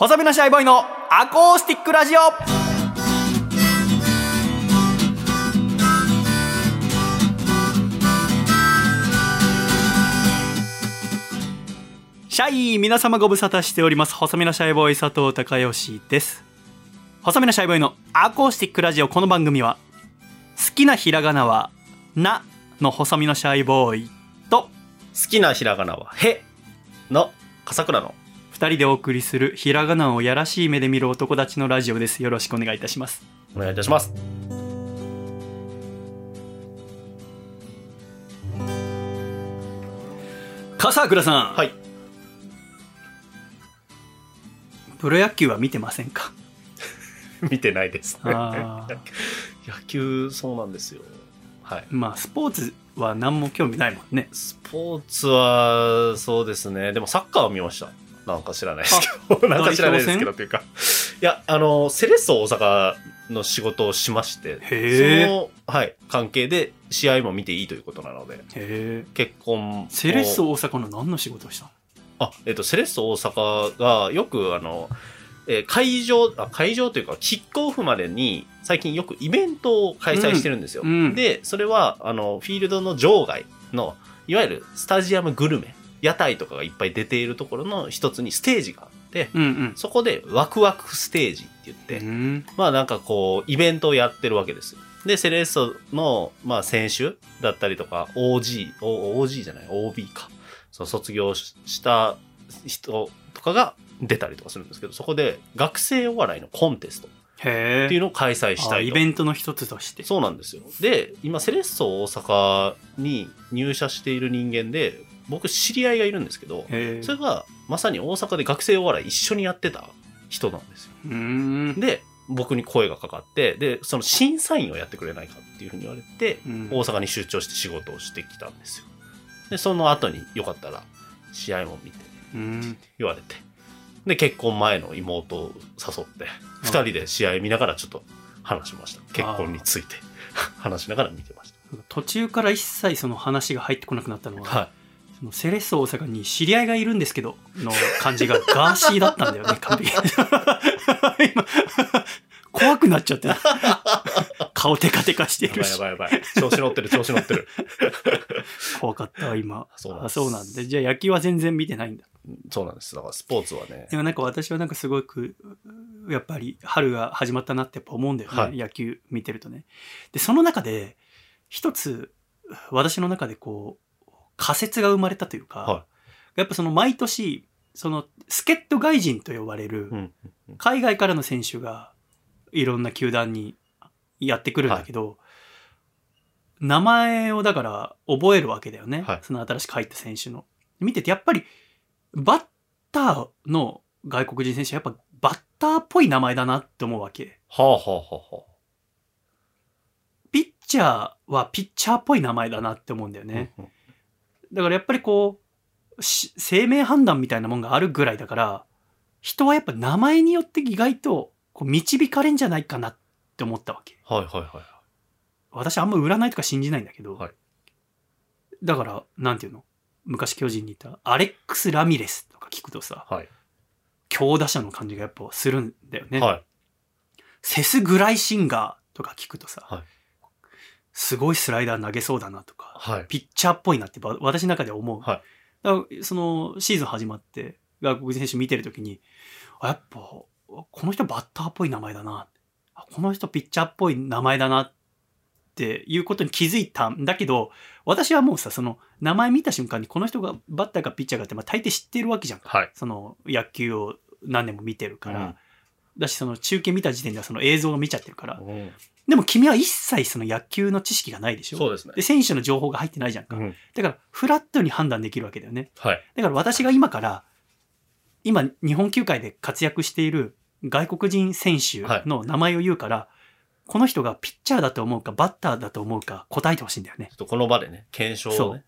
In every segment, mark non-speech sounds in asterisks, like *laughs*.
細身のシャイボーイのアコースティックラジオ。シャイ皆様ご無沙汰しております。細身のシャイボーイ佐藤孝義です。細身のシャイボーイのアコースティックラジオ。この番組は好きなひらがなは「な」の細身のシャイボーイと好きなひらがなは、への、笠倉の。二人でお送りするひらがなをやらしい目で見る男たちのラジオですよろしくお願いいたしますお願いいたします。笠倉さん、はい。プロ野球は見てませんか？*laughs* 見てないですね。*laughs* 野球、そうなんですよ。はい。まあスポーツは何も興味ないもんねスポーツは、そうですね。でもサッカーは見ました。なんか知らないですけど。*laughs* なんか知らないですけど、というか。いや、あの、セレッソ大阪の仕事をしまして、その、はい、関係で試合も見ていいということなので、結婚をセレッソ大阪の何の仕事をしたの？あ、えっと、セレッソ大阪がよく、あの、えー会場、あ会場というか、キックオフまでに、最近よくイベントを開催してるんですよ。うんうんで、それは、あの、フィールドの場外の、いわゆるスタジアムグルメ、屋台とかがいっぱい出ているところの一つにステージがあって、うんそこでワクワクステージって言って、うんまあなんかこう、イベントをやってるわけですよ。で、セレッソの、まあ選手だったりとか、OG、お OG じゃない、OB か。そう、卒業しした人とかが出たりとかするんですけど、そこで学生お笑いのコンテストへえっていうのを開催したいと。イベントの一つとしてそうなんですよ。で、今、セレッソ大阪に入社している人間で、僕知り合いがいるんですけど、それがまさに大阪で学生お笑い一緒にやってた人なんですよ。で、僕に声がかかって、で、その審査員をやってくれないかっていうふうに言われて、うん大阪に出張して仕事をしてきたんですよ。で、その後によかったら試合も見てうん言われて。で、結婚前の妹を誘って、二人で試合見ながらちょっと話しました。結婚について *laughs* 話しながら見てまし途中から一切その話が入ってこなくなったのは、た。はい。そのセレッソ大阪に知り合いがいるんですけどの感じがガーシーだったんだよね完璧。*laughs* 今怖くなっちゃって。顔テカテカしてやばいるしやばいやばい。調子乗ってる、調子乗ってる。*laughs* 怖かったわ今。そうなんあそうなんで。じゃあ野球は全然見てないんだ。そうなんです。だからスポーツはね。で。もなんか私はなんかすごくやっぱり春が始まったなってやっぱ思うんだよね、はい。野球見てるとね。でその中で一つ私の中でこう仮説が生まれたというか、はやっぱその毎年その助っ人外人と呼ばれるうん。海外からの選手がいろんな球団にやってくるんだけど、名前をだから覚えるわけだよね、はいその新しく入った選手の。見ててやっぱりバッターの外国人選手はやっぱバッターっぽい名前だなって思うわけ。はあはあはあはピッチャーはピッチャーっぽい名前だなって思うんだよあ。ね。うんうんだからやっぱりこうし生命判断みたいなもんがあるぐらいだから人はやっぱ名前によって意外とこう導かれんじゃないかなって思ったわけはいはいはい。私あんま占いとか信じないんだけど、はいだからなんていうの？昔巨人にいたアレックス・ラミレスとか聞くとさはい。強打者の感じがやっぱするんだよね、はい。セス・グライシンガーとか聞くとさ、はいすごいスライダー投げそうだなとかはい。ピッチャーっぽいなってば私の中では思う。はいだからそのシーズン始まって外国人選手見てるときに、あやっぱこの人バッターっぽい名前だな。あこの人ピッチャーっぽい名前だなっていうことに気づいたんだけど、私はもうさ、その名前見た瞬間にこの人がバッターかピッチャーかってまあ大抵知ってるわけじゃん。はい。その野球を何年も見てるから。うんだしその中継見た時点ではその映像を見ちゃってるから。うんでも君は一切その野球の知識がないでしょ？そうですねで、。選手の情報が入ってないじゃんか。うんだから、フラットに判断できるわけだよね。はい。だから私が今から、今、日本球界で活躍している外国人選手の名前を言うから、この人がピッチャーだと思うか、バッターだと思うか、答えてほしいんだよねちょ。っとこの場でね、検証をね。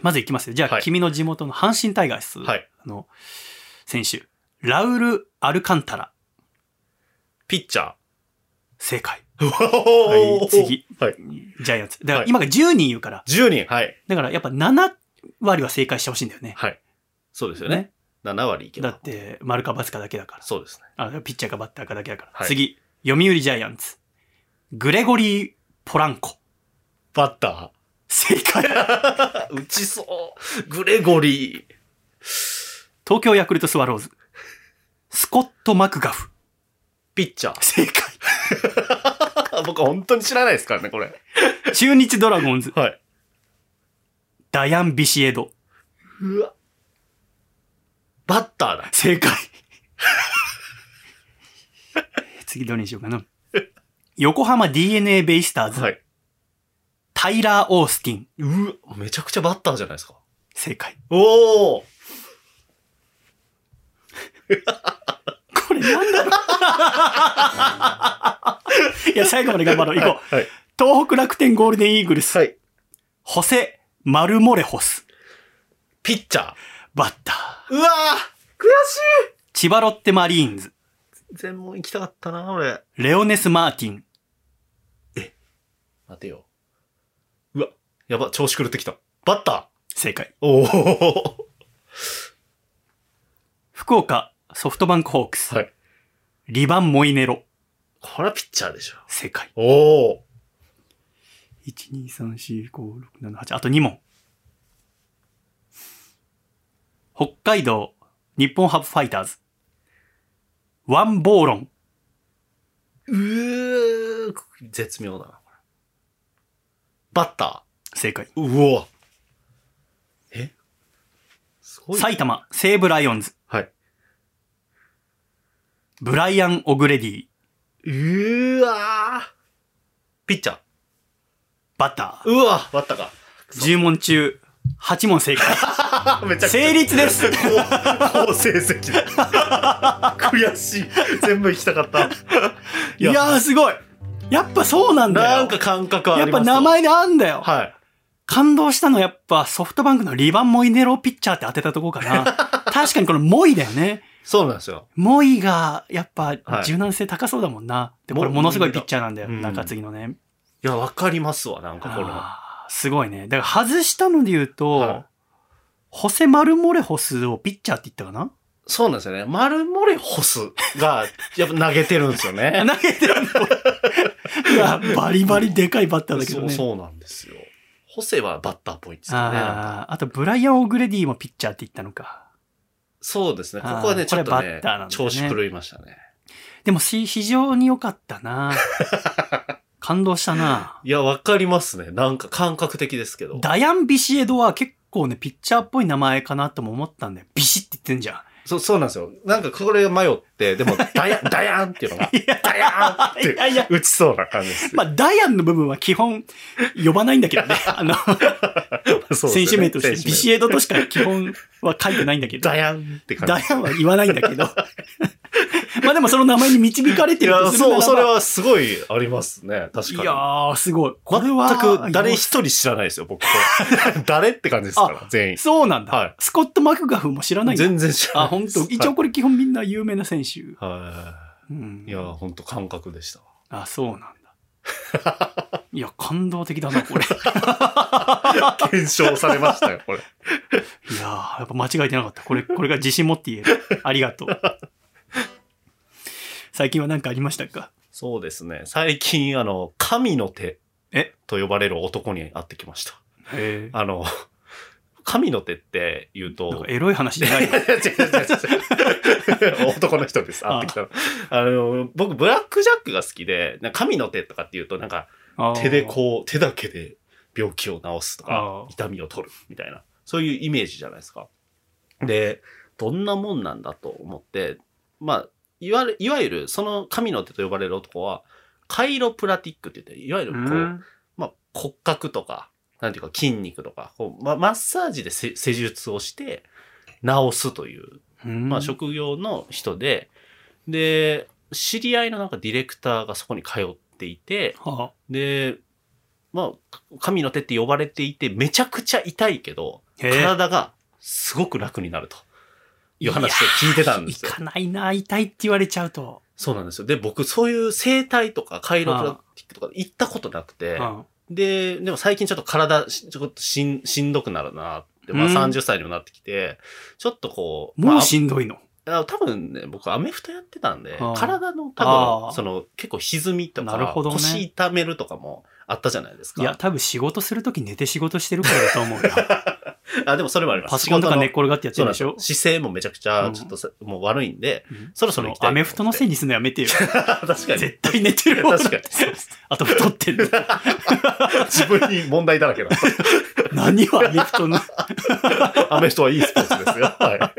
まずいきますよ。じゃあ、はい君の地元の阪神タイガースはい。の選手、ラウル・アルカンタラ、ピッチャー。正解。ははい次。はい。ジャイアンツ。だからはい今が10人言うから、10人。はい。だからやっぱ7割は正解してほしいんだよね。はい。そうですよね。7割いけばだっ。て、丸か×かだけだから。そうですね。あ、ピッチャーかバッターかだけだから。はい次、読売ジャイアンツ。グレゴリー・ポランコ。バッタ正解。ー。*laughs* 打ちそう。グレゴリー。東京ヤクルトスワローズ。スコット・マクガフ。ピッチャー。正解。*laughs* 僕は本当に知らないですからね、これ。中日ドラゴンズ。はい。ダヤン・ビシエド。うわ。バッターだ。正解。*laughs* 次どれにしようかな。横浜 DNA ベイスターズ。はい。タイラー・オースティン。うわ、めちゃくちゃバッターじゃないですか。正解。おお *laughs* これなんだろう *laughs* いや、最後まで頑張ろう。行こう。はい。東北楽天ゴールデンイーグルス。はい。ホセ・マルモレホス。ピッチャー。バッター。うわ悔し千葉ロッテマリーンズ。い全問行きたかったな、俺。レオネス・マーティン。待てよ。うわ、やば、調子狂ってきた。バッタ正解。ー。おお福岡ソフトバンクホークス。はい。リバン・モイネロ。これはピッチャーでしょ。正解。おお1、2、3、4、5、6、7、8。あと2問。北海道日本ハムファイターズ。ワン・ボーロン。うー、絶妙だな、これ。バッタ正解。ー。うわえ？すごい。埼玉西武ライオンズ。はい。ブライアン・オグレディ。うーわーピッチャー。バッター。うわバッターか。10問中8問正解。*laughs* めちゃくちゃ。成立です。好 *laughs* 成績だ。*laughs* 悔しい。全部行きたかった。いやーすごい。やっぱそうなんだよ。なんか感覚あやっりますぱ名前であんだよ。はい。感動したのはやっぱソフトバンクのリバン・モイネロピッチャーって当てたとこかな。確かにこのモイだよね。そうなんですよ。モイがやっぱはい柔軟性高そうだもんな。で、これものすごいピッチャーなんだよ。うん中継ぎのね。いや、わかりますわ、なんかこれすごいね。だから外したので言うと、はいホセ・マルモレホスをピッチャーって言ったかな？そうなんですよね。マルモレホスが、やっぱ投げてるんですよね。*laughs* 投げてるのいや、バリバリでかいバッターだけどね。そうそうなんですよ。ホセはバッターっぽいですよね。ああ、あとブライアン・オグレディもピッチャーって言ったのか。そうですね。ここはね、ちょっとねね調子狂いましたね。でもし非常に良かったな *laughs* 感動したないや、わかりますね。なんか感覚的ですけど。ダヤン・ビシエドは結構ね、ピッチャーっぽい名前かなとも思ったんだよ。ビシって言ってんじゃん。そう、そうなんですよ。なんかこれ迷って、でも、*laughs* ダヤン、ダヤンっていうのが、ダヤンって打ちそうな感じです。まあ、ダヤンの部分は基本呼ばないんだけどね。*laughs* あの、選手名として、ビシエドとしか基本は書いてないんだけど。ダヤンって感じ。ダヤンは言わないんだけど。*laughs* まあでもその名前に導かれていや、るとするならばそう、それはすごいありますね。確かに。いやー、すごい。これは、全く誰一人知らないですよ、僕。*laughs* 誰って感じですから、全員。そうなんだ。はいスコット・マクガフも知らない全然知らない。あ、本当一応これ基本みんな有名な選手。はうんい。いや、本当感覚でしたわ。あ、そうなんだ。*laughs* いや、感動的だな、これ。い *laughs* 検証されましたよ、これ。やー、やっぱ間違えてなかった。これ、これが自信持って言える。ありがとう。最近は何かありましたか？そうですね。最近、あの、神の手え？と呼ばれる男に会ってきました。へあの、神の手って言うとか、エロい話じゃない男の人です。会ってきたの。あの、僕、ブラックジャックが好きで、神の手とかって言うと、なんか、手でこう、手だけで病気を治すとあかー、痛みを取るみたいな、そういうイメージじゃないですか。で、どんなもんなんだと思って、まあ、いわゆる、いわゆる、その神の手と呼ばれる男は、カイロプラティックって言って、いわゆるこう、うん。まあ、骨格とか、なんていうか筋肉とか、こうま、マッサージでせ施術をして治すという、うん。まあ、職業の人で、で、知り合いのなんかディレクターがそこに通っていて、はで、まあ、神の手って呼ばれていて、めちゃくちゃ痛いけど、体がすごく楽になるという話を聞いてたんですよ行。かないな、痛いって言われちゃうと。そうなんですよ。で、僕、そういう整体とかカイロプラティックとか行ったことなくて、うんで、でも最近ちょっと体し、ちょっとしんしんどくなるなっって、まあうん30歳にもなってきて、ちょっまもうあしんどいの？あ多分ね、僕アメフトやってたんで、はあ体の多分、その結構歪みとか、なるほどね腰痛めるとかもあったじゃないですか。いや、多分仕事するとき寝て仕事してるからだと思うよ。*laughs* *laughs* あ、でもそれもあります。パソコンとか寝っ仕転がってやってるでしょ？姿勢もめちゃくちゃ、ちょっとさ、もう悪いんで、うんそろそろ行きたいアメフトのせいにするのやめてよ。*laughs* 確かに。絶対寝てる確かに。あと太ってんの。*laughs* 自分に問題だらけだ。何をアメフトの。アメフトはいいスポーツですよ。は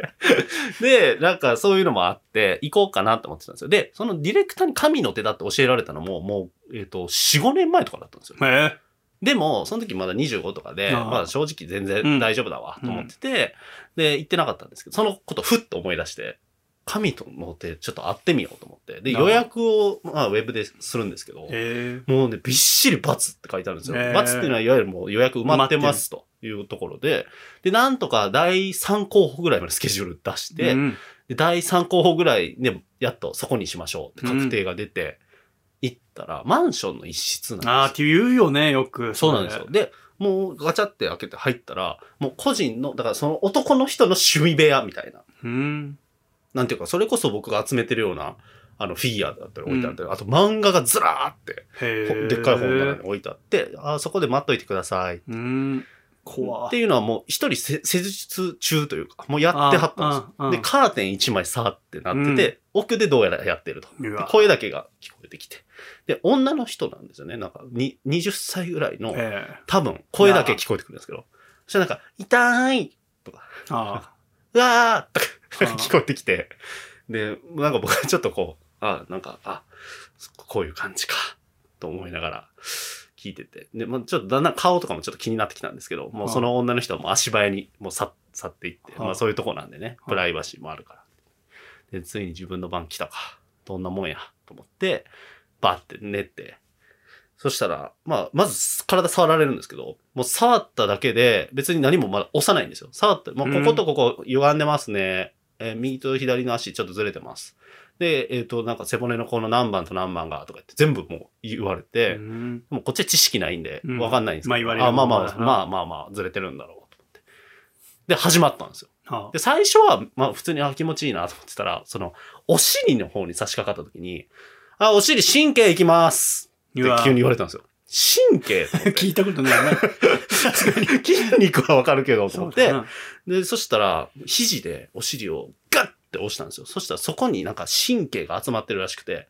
い。で、なんかそういうのもあって、行こうかなと思ってたんですよ。で、そのディレクターに神の手だって教えられたのも、もう、えっ、と、4、5年前とかだったんですよ。えでも、その時まだ25とかで、まあ正直全うん。然大丈夫だわと思ってて、で、行ってなかったんですけど、そのことふっと思い出して、神との手ちょっと会ってみようと思って。で、予約を、まあウェブでするんですけど、え。もうね、びっしりバツって書いてあるんですよ。バツっていうのは、いわゆるもう予約埋まってますというところで、で、なんとか第3候補ぐらいまでスケジュール出して、うんで第3候補ぐらいで、やっとそこにしましょうって確定が出て、行ったら、マンションの一室なんですよ。ああ、って言うよね、よく。そうなんですよ。。で、もうガチャって開けて入ったら、もう個人の、だからその男の人の趣味部屋みたいな。うん。なんていうか、それこそ僕が集めてるような、あの、フィギュアだったり置いてあったり、あと漫画がずらーって、でっかい本棚に置いてあって、あーそこで待っといてください。うん。怖。っていうのはもう一人せ施術中というか、もうやってはったんですよ。で、カーテン一枚さーってなってて、奥でどうやらやってると。声だけが聞こえてきて。で、女の人なんですよね。なんか、に20歳ぐらいの、ええ。多分、声だけ聞こえてくるんですけど、そしたらなんか、痛いあうわーとかあ聞こえてきて、で、なんか僕はちょっとこう、あ、なんか、あ、こういう感じか、と思いながら聞いてて。で、まあちょっとだんだん顔とかもちょっと気になってきたんですけど、もうその女の人はもう足早にもう去去っていって、はあまあそういうとこなんでね、あプライバシーもあるから。で、ついに自分の番来たか、どんなもんや、と思って、バーって寝て、そしたら、まあ、まず体触られるんですけど、もう触っただけで、別に何もまだ押さないんですよ。触って、まあ、こことここ歪んでますね。えー右と左の足ちょっとずれてます。で、えっ、と、なんか背骨のこの何番と何番が、とか言って全部もう言われあ。て、うんもうこっちは知識ないんで、うんわかんないんですけど、まあ言われるあまあまあ、まあまあまあまあ、ずれてるんだろう、と思って。で、始まったんですよ。はで、最初は、まあ普通に、あ、気持ちいいなと思ってたら、その、お尻の方に差し掛かった時に、あ、お尻神経いきますあ。って急に言われたんですよ。神経 *laughs* 聞いたことないな。筋肉はわかるけど、と思って。で、そしたら、肘でお尻をガッて押したんですよ。そしたらそこになんか神経が集まってるらしくて、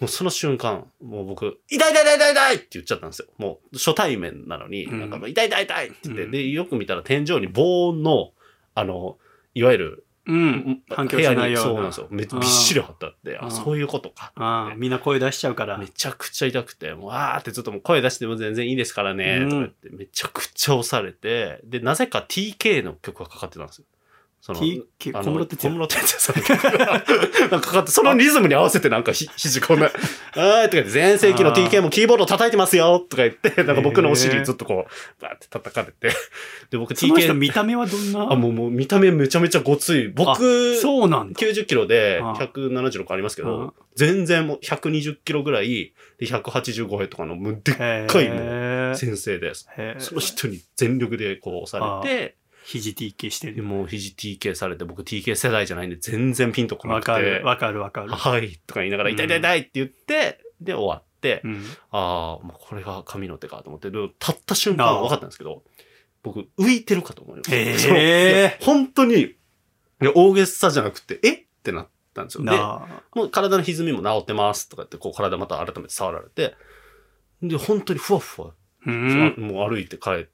もうその瞬間、もう僕、痛い痛い痛い痛い痛いって言っちゃったんですよ。もう初対面なのに、うん。なんか痛い痛い痛いって言って、うん。で、よく見たら天井に防音の、あの、いわゆる、うん。反響しないような。そうなんですよ。めびっしり貼ってあって、あ、うんそういうことか。ああ、みんな声出しちゃうからめ。ちゃくちゃ痛くて、もう、あーってずっともう声出しても全然いいですからね、うんとか言って、めちゃくちゃ押されて、で、なぜか TK の曲がかかってたんですよ。その、小室哲小也。室哲也さんがなんかかかって、そのリズムに合わせてなんかひ、*laughs* 肘こんな、あーとか全盛期の TK もキーボード叩いてますよとか言って、なんか僕のお尻ずっとこう、バーって叩かれて、で、僕その人 TK、見た目はどんな？あ、もう、もう見た目めちゃめちゃごつい。僕、そうなんだ。90キロでああ176ありますけあど、全然もう120キロぐらいで185へとかのもうでっへかいもえう。先生です。その人に全力でこう押されて、肘 TK してでる。もう肘 TK されて、僕 TK 世代じゃないんで全然ピンとこなくて、わかる、わかる、わかる。はいとか言いながら、うん痛い痛い痛いって言って、で終わって、うん。ああ、もうこれが神の手かと思って、で立った瞬間分かったんですけど、僕浮いてるかと思いました。へえそのいや本当に、大げさじゃなくて、えっ？てなったんですよ。で、なあ。もう体の歪みも治ってますとか言って、こう体また改めて触られて、で、本当にふわふわ、うん。もう歩いて帰って。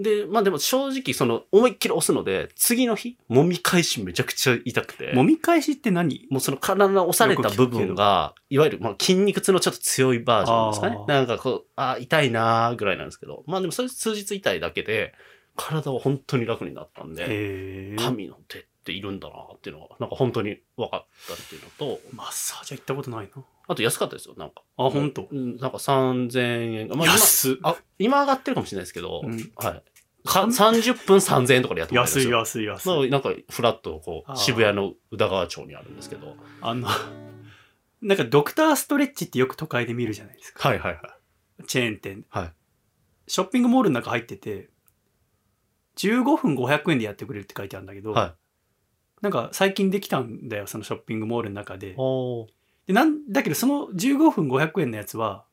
で、まあでも正直その思いっきり押すので、次の日、揉み返しめちゃくちゃ痛くて。揉み返しって何？もうその体の押された部分が、いわゆるまあ筋肉痛のちょっと強いバージョンですかねなんかこう、あー痛いなーぐらいなんですけど。まあでもそれ数日痛いだけで、体は本当に楽になったんで。神の手っているんだなっていうのが、なんか本当に分かったっていうのと、マッサージは行ったことないな。あと安かったですよ、なんか。あ、ほんとうん、なんか3000円。まあ今、安っ。あ、今上がってるかもしれないですけど、うんはい。か30分3000円とかでやってもらえるんです安いよ。安い安まあ、い。なんか、フラット、こう、渋谷の宇田川町にあるんですけど。あの、*laughs* なんかドクターストレッチってよく都会で見るじゃないですか。はいはいはい。チェーン店。はい。ショッピングモールの中入ってて、15分500円でやってくれるって書いてあるんだけど、はなんか最近できたんだよ、そのショッピングモールの中ででなんだけど、その15分500円のやつは、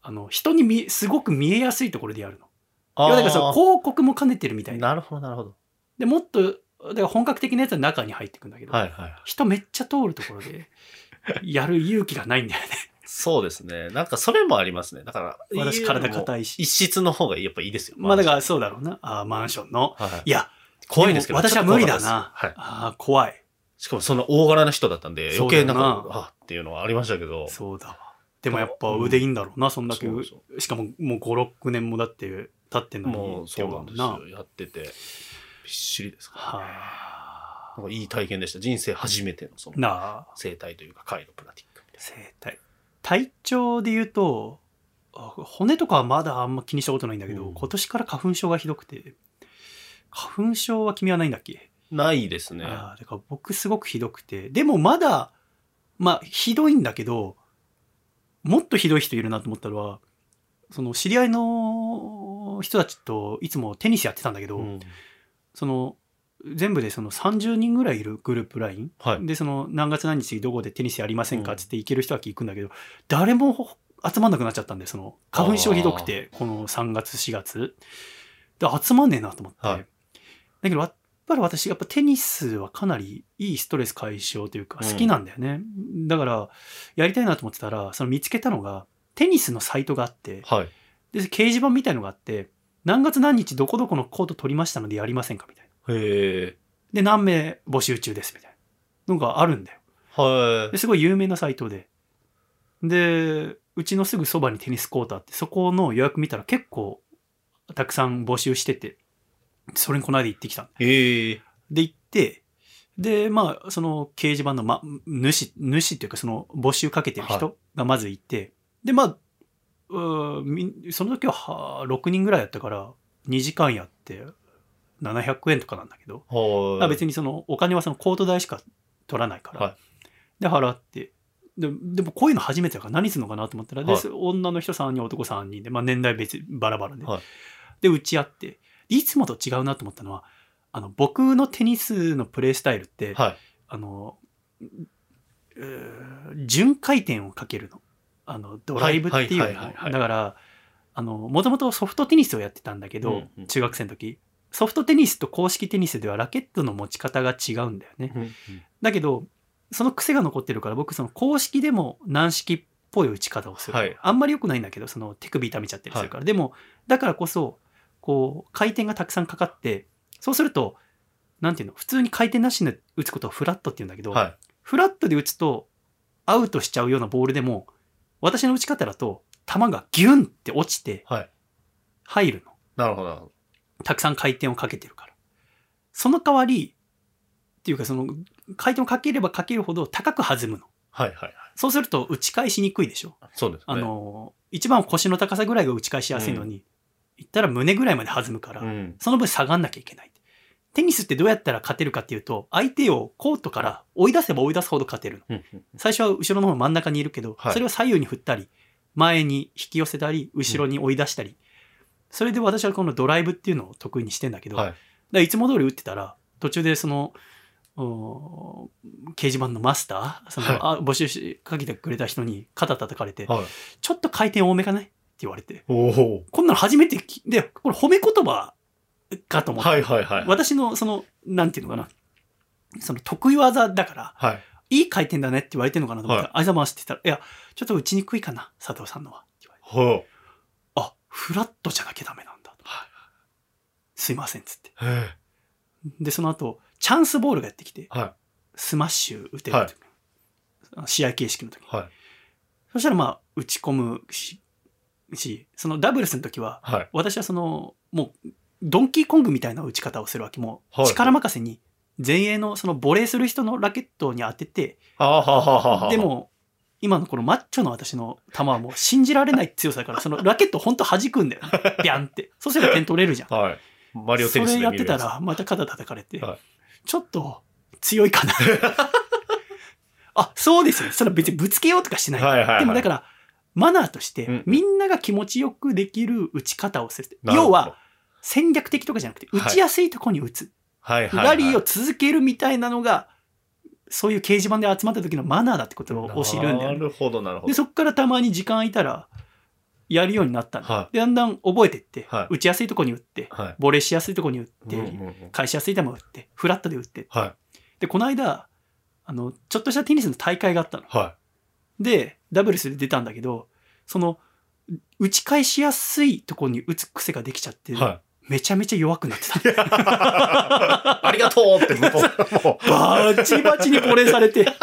あの、人に見すごく見えやすいところでやるの。いやだからその広告も兼ねてるみたいな。なるほど、なるほど。で、もっと、だから本格的なやつは中に入ってくんだけど、はいはい。人めっちゃ通るところで、やる勇気がないんだよね。そうですね。なんかそれもありますね。だから、私体い硬いし。一室の方がやっぱいいですよ。まあだからそうだろうな。あーマンションの。ら、はいいや、怖いですけど。私は無理だな。はい。ああ、怖い。しかもそんな大柄な人だったんで、余計ななんか、あっていうのはありましたけど。そうだわ。でもやっぱ腕いいんだろうな、そんだけ。そうそしかももう5、6年もだって経ってんのに。もうそうなんですよ。やってて、びっしりですから。はあ。なんかいい体験でした。人生初めてのその生態というか、カイロプラティックみたい生体。体調で言うと、あ骨とかはまだあんま気にしたことないんだけど、うん今年から花粉症がひどくて、花粉症は君はないんだっけ？な。ないですね。ああだから僕すごくひどくて。でもまだ、まあ、ひどいんだけど、もっとひどい人いるなと思ったのは、その知り合いの人たちといつもテニスやってたんだけど、うんその、全部でその30人ぐらいいるグループライン、はい。で、その何月何日どこでテニスやりませんかっつって行ける人は行くんだけど、誰も集まんなくなっちゃったんで、その花粉症ひどくて、この3月4月。で、集まんねえなと思って。はいだけど、やっぱり私、やっぱテニスはかなりいいストレス解消というか、うん好きなんだよね。だから、やりたいなと思ってたら、その見つけたのが、テニスのサイトがあって、はい。で、掲示板みたいのがあって、何月何日どこどこのコート取りましたのでやりませんかみたいな。へえ。で、何名募集中ですみたいなのがあるんだよ。はですごい有名なサイトで。で、うちのすぐそばにテニスコートあって、そこの予約見たら結構たくさん募集してて、それにこの間行ってきた。い。へえ。で、行って、で、まあ、その掲示板の、ま、主、主っていうかその募集かけてる人がまずいて、で、まあ、その時はは6人ぐらいやったから、2時間やって700円とかなんだけど、はい。まあ別にそのお金はそのコート代しか取らないから、はいで払ってででもこういうの初めてだから何するのかなと思ったら、ではい女の人3人男3人で、まあ、年代別バラバラで、はいで打ち合ってでいつもと違うなと思ったのはあの僕のテニスのプレースタイルって、はい。あのうー順回転をかけるのあのドライブっていうのはいはいはいはいだからあのもともとソフトテニスをやってたんだけど、うんうん中学生の時ソフトテニスと公式テニスではラケットの持ち方が違うんだよね。うんだけど、その癖が残ってるから、僕、その公式でも軟式っぽい打ち方をする。はいあんまり良くないんだけど、その手首痛めちゃったりするから。でも、だからこそ、こう、回転がたくさんかかって、そうすると、なんていうの、普通に回転なしで打つことをフラットって言うんだけど、はい。フラットで打つと、アウトしちゃうようなボールでも、私の打ち方だと、球がギュンって落ちてはい。入るの。なるほどなるほど。たくさん回転をかけてるから。その代わり、っていうかその、回転をかければかけるほど高く弾むの。はいはいはい。そうすると打ち返しにくいでしょ。そうですね。あの、一番腰の高さぐらいが打ち返しやすいのに、言ったら胸ぐらいまで弾むから、うん。その分下がんなきゃいけない。テニスってどうやったら勝てるかっていうと、相手をコートから追い出せば追い出すほど勝てるの。うんうん最初は後ろの方真ん中にいるけど、はいそれを左右に振ったり、前に引き寄せたり、後ろに追い出したり。それで私はこのドライブっていうのを得意にしてんだけど、はい。いつも通り打ってたら、途中でその、お掲示板のマスター、その、はいあ募集しかけてくれた人に肩叩かれて、はい。ちょっと回転多めかね？って言われて。こんなの初めてき、で、これ褒め言葉かと思って、はいはいはい。私のその、なんていうのかな、その得意技だから、はい。いい回転だねって言われてるのかなと思って、はいあいざ回してたら、いや、ちょっと打ちにくいかな、佐藤さんのは。って言われてほあ、フラットじゃなきゃダメなんだと。すいません、つって。で、その後、チャンスボールがやってきて、え。はい。スマッシュ打てる時、試合形式の時。はい。そしたらまあ、打ち込むし、し、そのダブルスの時は、はい。私はその、もう、ドンキーコングみたいな打ち方をするわけ。もう、はい力任せに、前衛のそのボレーする人のラケットに当てて、はあはあはあはあ。で、も、今のこのマッチョの私の球はもう信じられない強さだから、そのラケットほんと弾くんだよ、ね。*laughs* ビャンって。そうすれば点取れるじゃん。はい。マリオテニスそれやっで見るやつてたら、また肩叩かれて、はいちょっと強いかな。*laughs* あ、そうですよ。それは別にぶつけようとかしてない。はいはいはいでもだから、マナーとして、うんみんなが気持ちよくできる打ち方をする。なるほど要は、、戦略的とかじゃなくて、打はいちやすいとこに打つ。はい。ラリーを続けるみたいなのが、そういう掲示板で集まった時のマナーだってことを教えるんだよね。なるほど、なるほで、ど。そっからたまに時間空いたら、やるようになったんだ。はで、だんだん覚えてって、はい打ちやすいとこに打って、はい。ボレーしやすいとこに打って、うんうんうん返しやすい球打って、フラットで打って。はで、この間、あの、ちょっとしたテニスの大会があったの。い。はで、ダブルスで出たんだけど、その、打ち返しやすいとこに打つ癖ができちゃって、い。はい。めちゃめちゃ弱くなってた。*laughs* ありがとうって向こう、もう。バチバチにボレーされて。*laughs*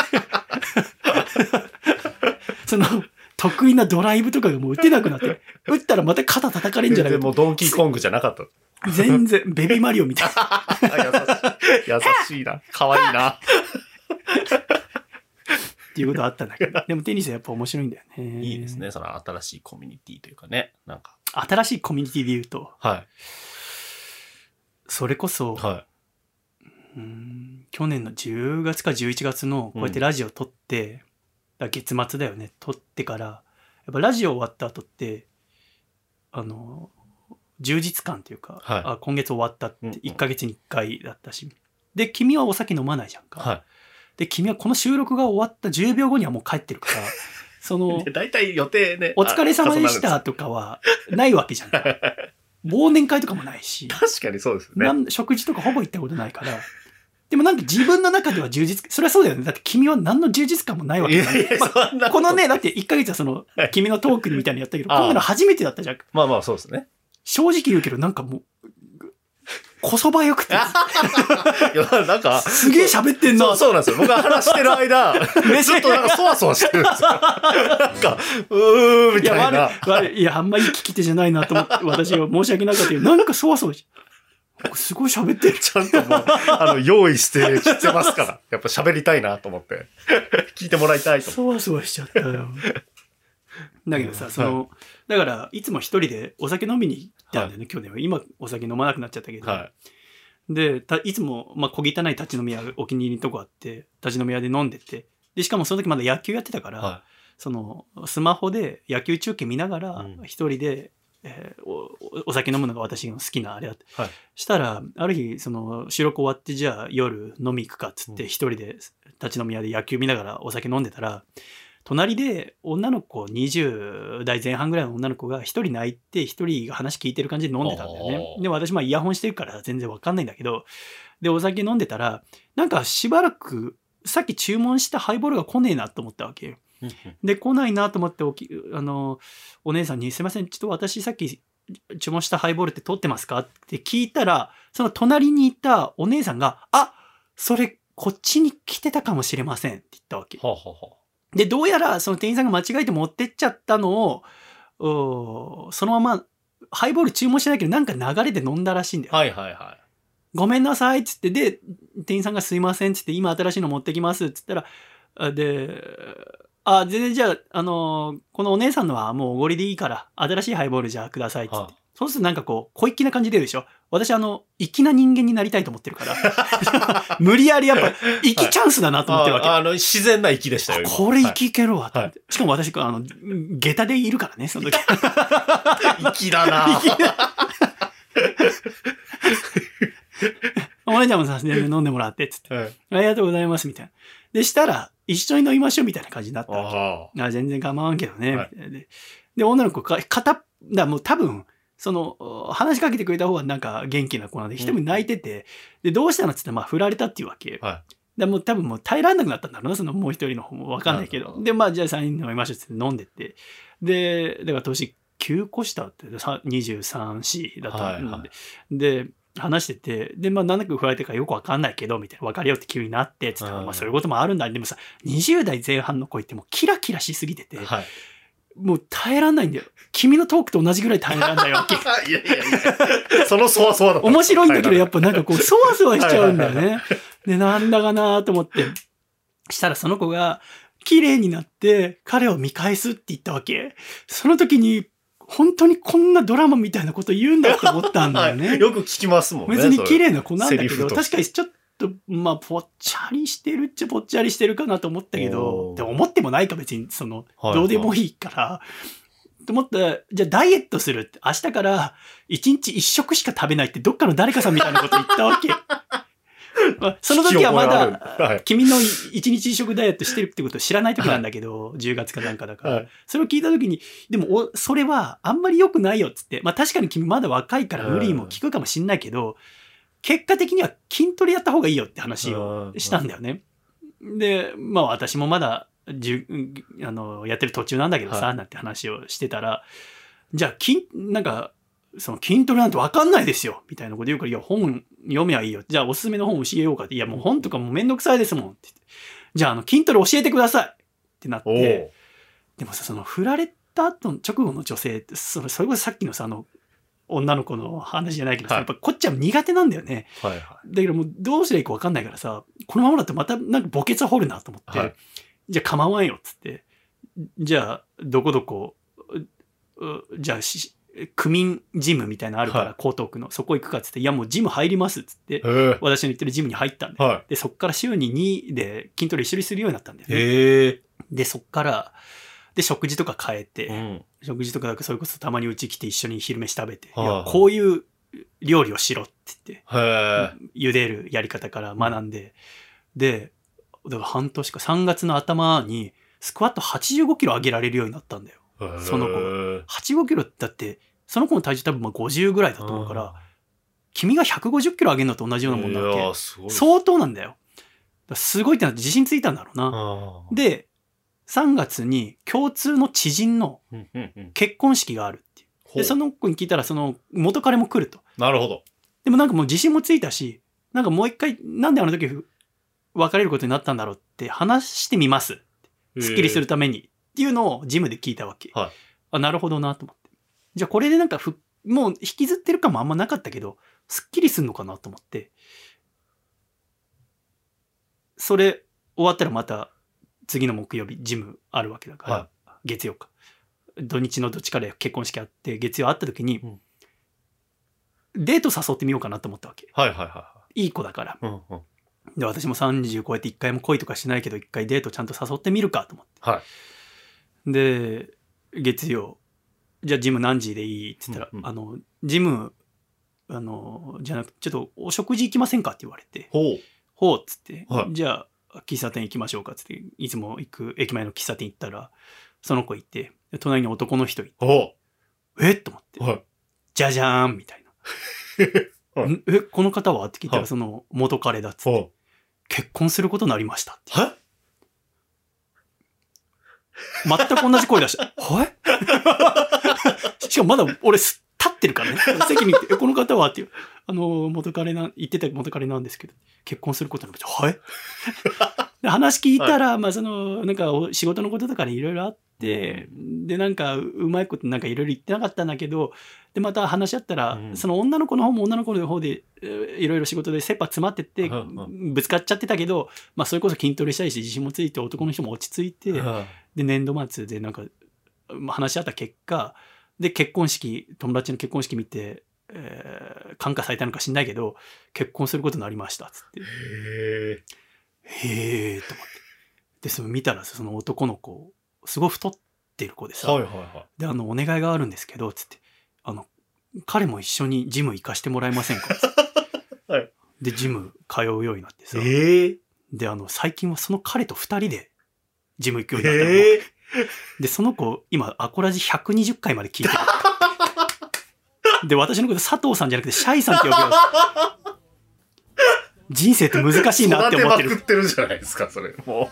その、得意なドライブとかがもう打てなくなって、打ったらまた肩叩かれんじゃないかもうドンキーコングじゃなかった。全然、ベビーマリオみたいな。あ *laughs* 優しい。優しいな。可愛いな。っていうことあったんだけど。*laughs* でもテニスはやっぱ面白いんだよね。いいです。ね。その新しいコミュニティというかね。なんか。新しいコミュニティで言うと、はそれこそ、い。はうーん去年の10月か11月のこうやってラジオ撮って、だ月末だよね撮ってからやっぱラジオ終わった後ってあの充実感というか、はいあ今月終わったってうんうん1ヶ月に1回だったし、で君はお酒飲まないじゃんい。か、はで君はこの収録が終わった10秒後にはもう帰ってるから *laughs* その大体予定ね。お疲れ様でしあたとかはないわけじゃんか *laughs* 忘年会とかもないし確かにそうですね。なん食事とかほぼ行ったことないから。でもなんか自分の中では充実、それはそうだよね。だって君は何の充実感もないわけだいやいや、そんな。このね、だって1ヶ月はそのはい、君のトークみたいにやったけど、ああ今度の初めてだったじゃん。まあまあそうですね。正直言うけど、なんかもう、こそばよくて、*laughs* いや、なんか、すげえ喋ってんなそう、。なんですよ。僕が話してる間、*laughs* 目ずっとなんかそわそわしてるんですよ。*laughs* なんか、うーん、みいや、たいな。悪い、や、あんまり聞き手じゃないなと思って、私は申し訳なかったけど、なんかそわそわし、すごい喋ってる。ちゃんともう、あの、用意してきてますから。やっぱ喋りたいなと思って。聞いてもらいたいと。そわそわしちゃったよ。だけどさ、その、だから、いつも一人でお酒飲みにたんだよね、去年は。今、お酒飲まなくなっちゃったけど。はで、たいつも、まあ、小汚い立ち飲み屋、お気に入りのとこあって、立ち飲み屋で飲んでて、で、しかもその時まだ野球やってたから、い。はその、スマホで野球中継見ながらうん、一人で、えーおおお酒飲むのが私の好きなあれだって。はいしたら、ある日、その、収録終わって、じゃあ夜飲み行くかっつって、うん一人で立ち飲み屋で野球見ながらお酒飲んでたら、隣で女の子、20代前半ぐらいの女の子が一人泣いて、一人が話聞いてる感じで飲んでたんだよねで、私、まあイヤホンしてるから全然わかんないんだけど、で、お酒飲んでたら、なんかしばらく、さっき注文したハイボールが来ねえなと思ったわけよ。い。で、来ないなと思っておき、あの、お姉さんに、すいません、ちょっと私さっき注文したハイボールって取ってますか？って聞いたら、その隣にいたお姉さんが、あそれ、こっちに来てたかもしれませんって言ったわけ。はあ、はあはで、どうやらその店員さんが間違えて持ってっちゃったのを、そのまま、ハイボール注文してないけど、なんか流れで飲んだらしいんだよ。あはいはいはごめんなさいっつって、で、店員さんがすいませんっつって、今新しいの持ってきますっつったら、あで、あ、全然じゃあ、あのーこのお姉さんのはもうおごりでいいから、新しいハイボールじゃあくださいっつって。はそうするとなんかこう、小粋な感じ出るでしょ？私あの、粋な人間になりたいと思ってるから。*laughs* 無理やりやっぱ、粋チャンスだなと思ってるわけ。ああの、自然な息でしたよ、今これ生きけるわとはいしかも私、あの、下駄でいるからね、その時。はい息だな *laughs* お姉ちゃんもさ、飲んでもらって、つって。はいありがとうございます、みたいな。で、したら、一緒に飲みましょう、みたいな感じになったわけ。ああ全然構わんけどね、はいみたいなで。で、女の子か、片、だもう多分、その、話しかけてくれた方がなんか元気な子なんで、一人泣いてて、で、どうしたのっつって、まあ、振られたっていうわけ。あ。はでもう多分もう耐えられなくなったんだろうな、そのもう一人の方もわかんないけ。どどで、まあ、じゃあ3人飲みましょうって飲んでって。で、だから年9個下って、さ23、4だったんで、はいはいで、話してて、で、まあ、なんだか振られてるからよくわかんないけど、みたいな、別れようって急になって、つって、うんまあ、そういうこともあるんだ。でもさ、20代前半の子ってもうキラキラしすぎててい。、はい。もう耐えらんないんだよ。君のトークと同じぐらい耐えらんないわけ。*laughs* いやいやいや。そのそわそわだ面白いんだけど、やっぱ。ぱなんかこう、そわそわしちゃうんだよね。で、なんだかなと思って。したらその子が、綺麗になって、彼を見返すって言ったわけ。その時に、本当にこんなドラマみたいなこと言うんだって思ったんだよね。はいよく聞きますもんね。別に綺麗。麗な子なんだけど、確かにちょっと、まあ、ぽっちゃりしてるっちゃぽっちゃりしてるかなと思ったけどでも思ってもないか別に、その、はいどうでもいいから、と思って、じゃあダイエットするって、明日から一日一食しか食べないってどっかの誰かさんみたいなこと言ったわけ。*laughs* まあその時はまだ、はい。君の一日一食ダイエットしてるってことを知らない時なんだけど、10月かなんかだから。はい。それを聞いた時に、でもお、それはあんまり良くないよっつって。まあ確かに君まだ若いから無理も効くかもしんないけど、結果的には筋トレやった方がいいよって話をしたんだよね。で、まあ私もまだ、じゅあの、やってる途中なんだけどさ、はいなんて話をしてたら、じゃあ、筋、なんか、その筋トレなんてわかんないですよみたいなこと言うから、いや、本読めばいいよ。じゃあ、おすすめの本教えようかって。いや、もう本とかもうめんどくさいですもんって言って。じゃあ、あの、筋トレ教えてくださいってなっおて、お。でもさ、その、振られた後の直後の女性って、それそれこそさっきのさ、あの、女の子の話じゃないけどさ、はいやっぱこっちは苦手なんだよね。はいはい。だけどもうどうすりゃいいか分かんないからさ、このままだとまたなんか墓穴掘るなと思って、はいじゃあ構わんよっつって、じゃあどこどこ、じゃあし区民ジムみたいなのあるから、はい江東区の、そこ行くかっつって、いやもうジム入りますっつって。私の言ってるジムに入ったんだよ。はで、そっから週に2で筋トレ一緒にするようになったんだよい。ね。で、そっから、で、食事とか変えて、うん。食事とかそれこそたまにうち来て一緒に昼飯食べて、はいこういう料理をしろって言って。茹でるやり方から学んで、で、だから半年か3月の頭にスクワット85キロ上げられるようになったんだよ。その子へえ85キロだって、その子の体重多分まあ50ぐらいだと思うから、君が150キロ上げるのと同じようなもんだわけ？相当なんだよ。すごいってなって自信ついたんだろうな。で、3月に共通の知人の結婚式があるっていう。で、その子に聞いたら、その元彼も来ると。なるほど。でもなんかもう自信もついたし、なんかもう一回、なんであの時別れることになったんだろうって話してみます。すっきりするために。っていうのをジムで聞いたわけ。はいあ、なるほどなと思って。じゃあこれでなんかふ、もう引きずってる感もあんまなかったけど、すっきりすんのかなと思って。それ終わったらまた次の木曜日ジムあるわけだから、は月曜か。土日のどっちかで結婚式あって、月曜会った時に、うんデート誘ってみようかなと思ったわけ。はいはいはいい子だから。い。うんうん。で、私も30超えて一回も恋とかしないけど、一回デートちゃんと誘ってみるかと思って。はい。で、月曜、じゃあジム何時でいいって言ったら、うんうんあの、ジム、あの、じゃなくて、ちょっとお食事行きませんかって言われて、ほう。ほうっつって、はいじゃあ喫茶店行きましょうかっつって、いつも行く駅前の喫茶店行ったら、その子行って、で隣に男の人いて、ほえっ？と思ってう。、はい。じゃじゃーんみたいな。*laughs* はいんえ、この方は？って聞いたら、はいその元彼だっつって、ほ結婚することになりましたって。全く同じ声出した。*laughs* はい？*laughs* しかもまだ俺す立ってるからね。席に行って、え、この方は？っていう。あの、元彼な、言ってた元彼なんですけど、結婚することになりました。はい *laughs* で話聞いたら、まあその、なんかお仕事のこととかでいろいろあって、で、なんかううまいことなんかいろいろ言ってなかったんだけど、で、また話し合ったら、うん。その女の子の方も女の子の方で、えーいろいろ仕事で切羽詰まってって、うんぶつかっちゃってたけど、まあそれこそ筋トレしたいし、自信もついて男の人も落ち着いて、で、年度末でなんか、まあ話し合った結果、で、結婚式、友達の結婚式見て、えー感化されたのか知んないけど、結婚することになりました、つって。へえ。へえーと思って。で、その見たらさその男の子、すごい太ってる子でさ、はいはいはい。で、あの、お願いがあるんですけど、つって、あの、彼も一緒にジム行かしてもらえませんか？つって *laughs* はいで、ジム通うようになってさ、ええ。で、あの、最近はその彼と二人でジム行くようになったの。ええ。で、その子、今、アコラジ120回まで聞いてる。で、私のこと佐藤さんじゃなくて、シャイさんって呼ぶよ。人生って難しいなって思ってる育てまく。ってるじゃないですか、それ。も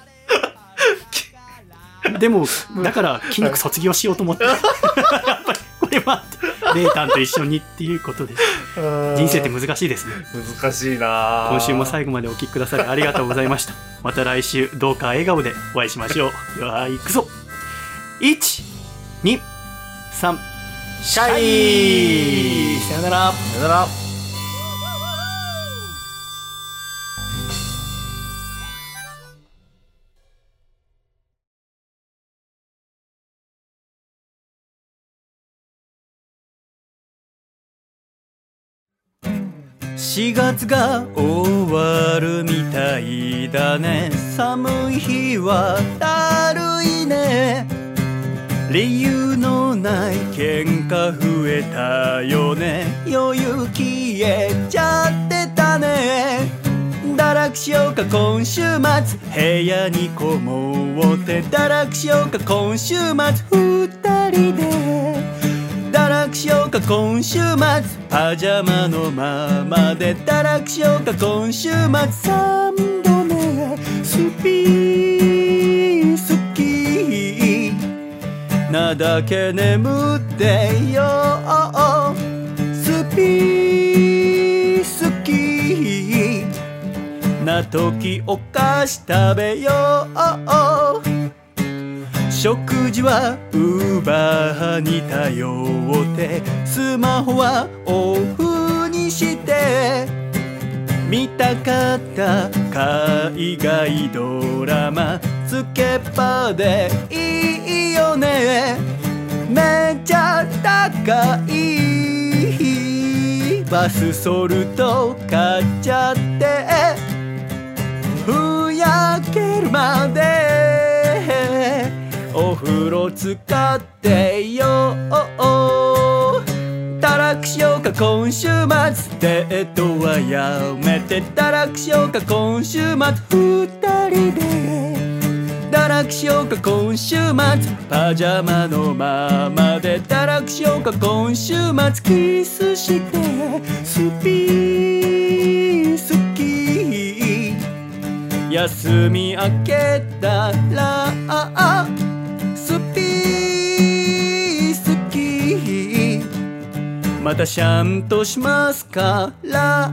でも、だから筋肉卒業しようと思って。やっぱり、これは、レイタンと一緒にっていうことで、う。人生って難しいですね。難しいな今週も最後までお聞きくださりありがとうございました。また来週、どうか笑顔でお会いしましょう。では、行くぞ !1、2、3、シャイ。さよなら。さよなら。4月が終わるみたいだね。寒い日はだるいね理由のない喧嘩増えたよね。余裕消えちゃってたね。堕落しようか今週末。部屋にこもって。堕落しようか今週末。二人で。堕落しようか今週末。パジャマのままで。堕落しようか今週末。三度目。スピーなだけ眠ってよスピー好きな時お菓子食べよう食事はウーバーに頼ってスマホはオフにして見たかった海外ドラマつけっぱでいいよね。めっちゃ高いバスソルト買っちゃって。ふやけるまで。お風呂使ってよ。堕落しようか今週末。デートはやめて。堕落しようか今週末。二人で。堕落しようか今週末パジャマのままで堕落しようか今週末キスしてスピー好き休み明けたらスピー好きまたシャンとしますから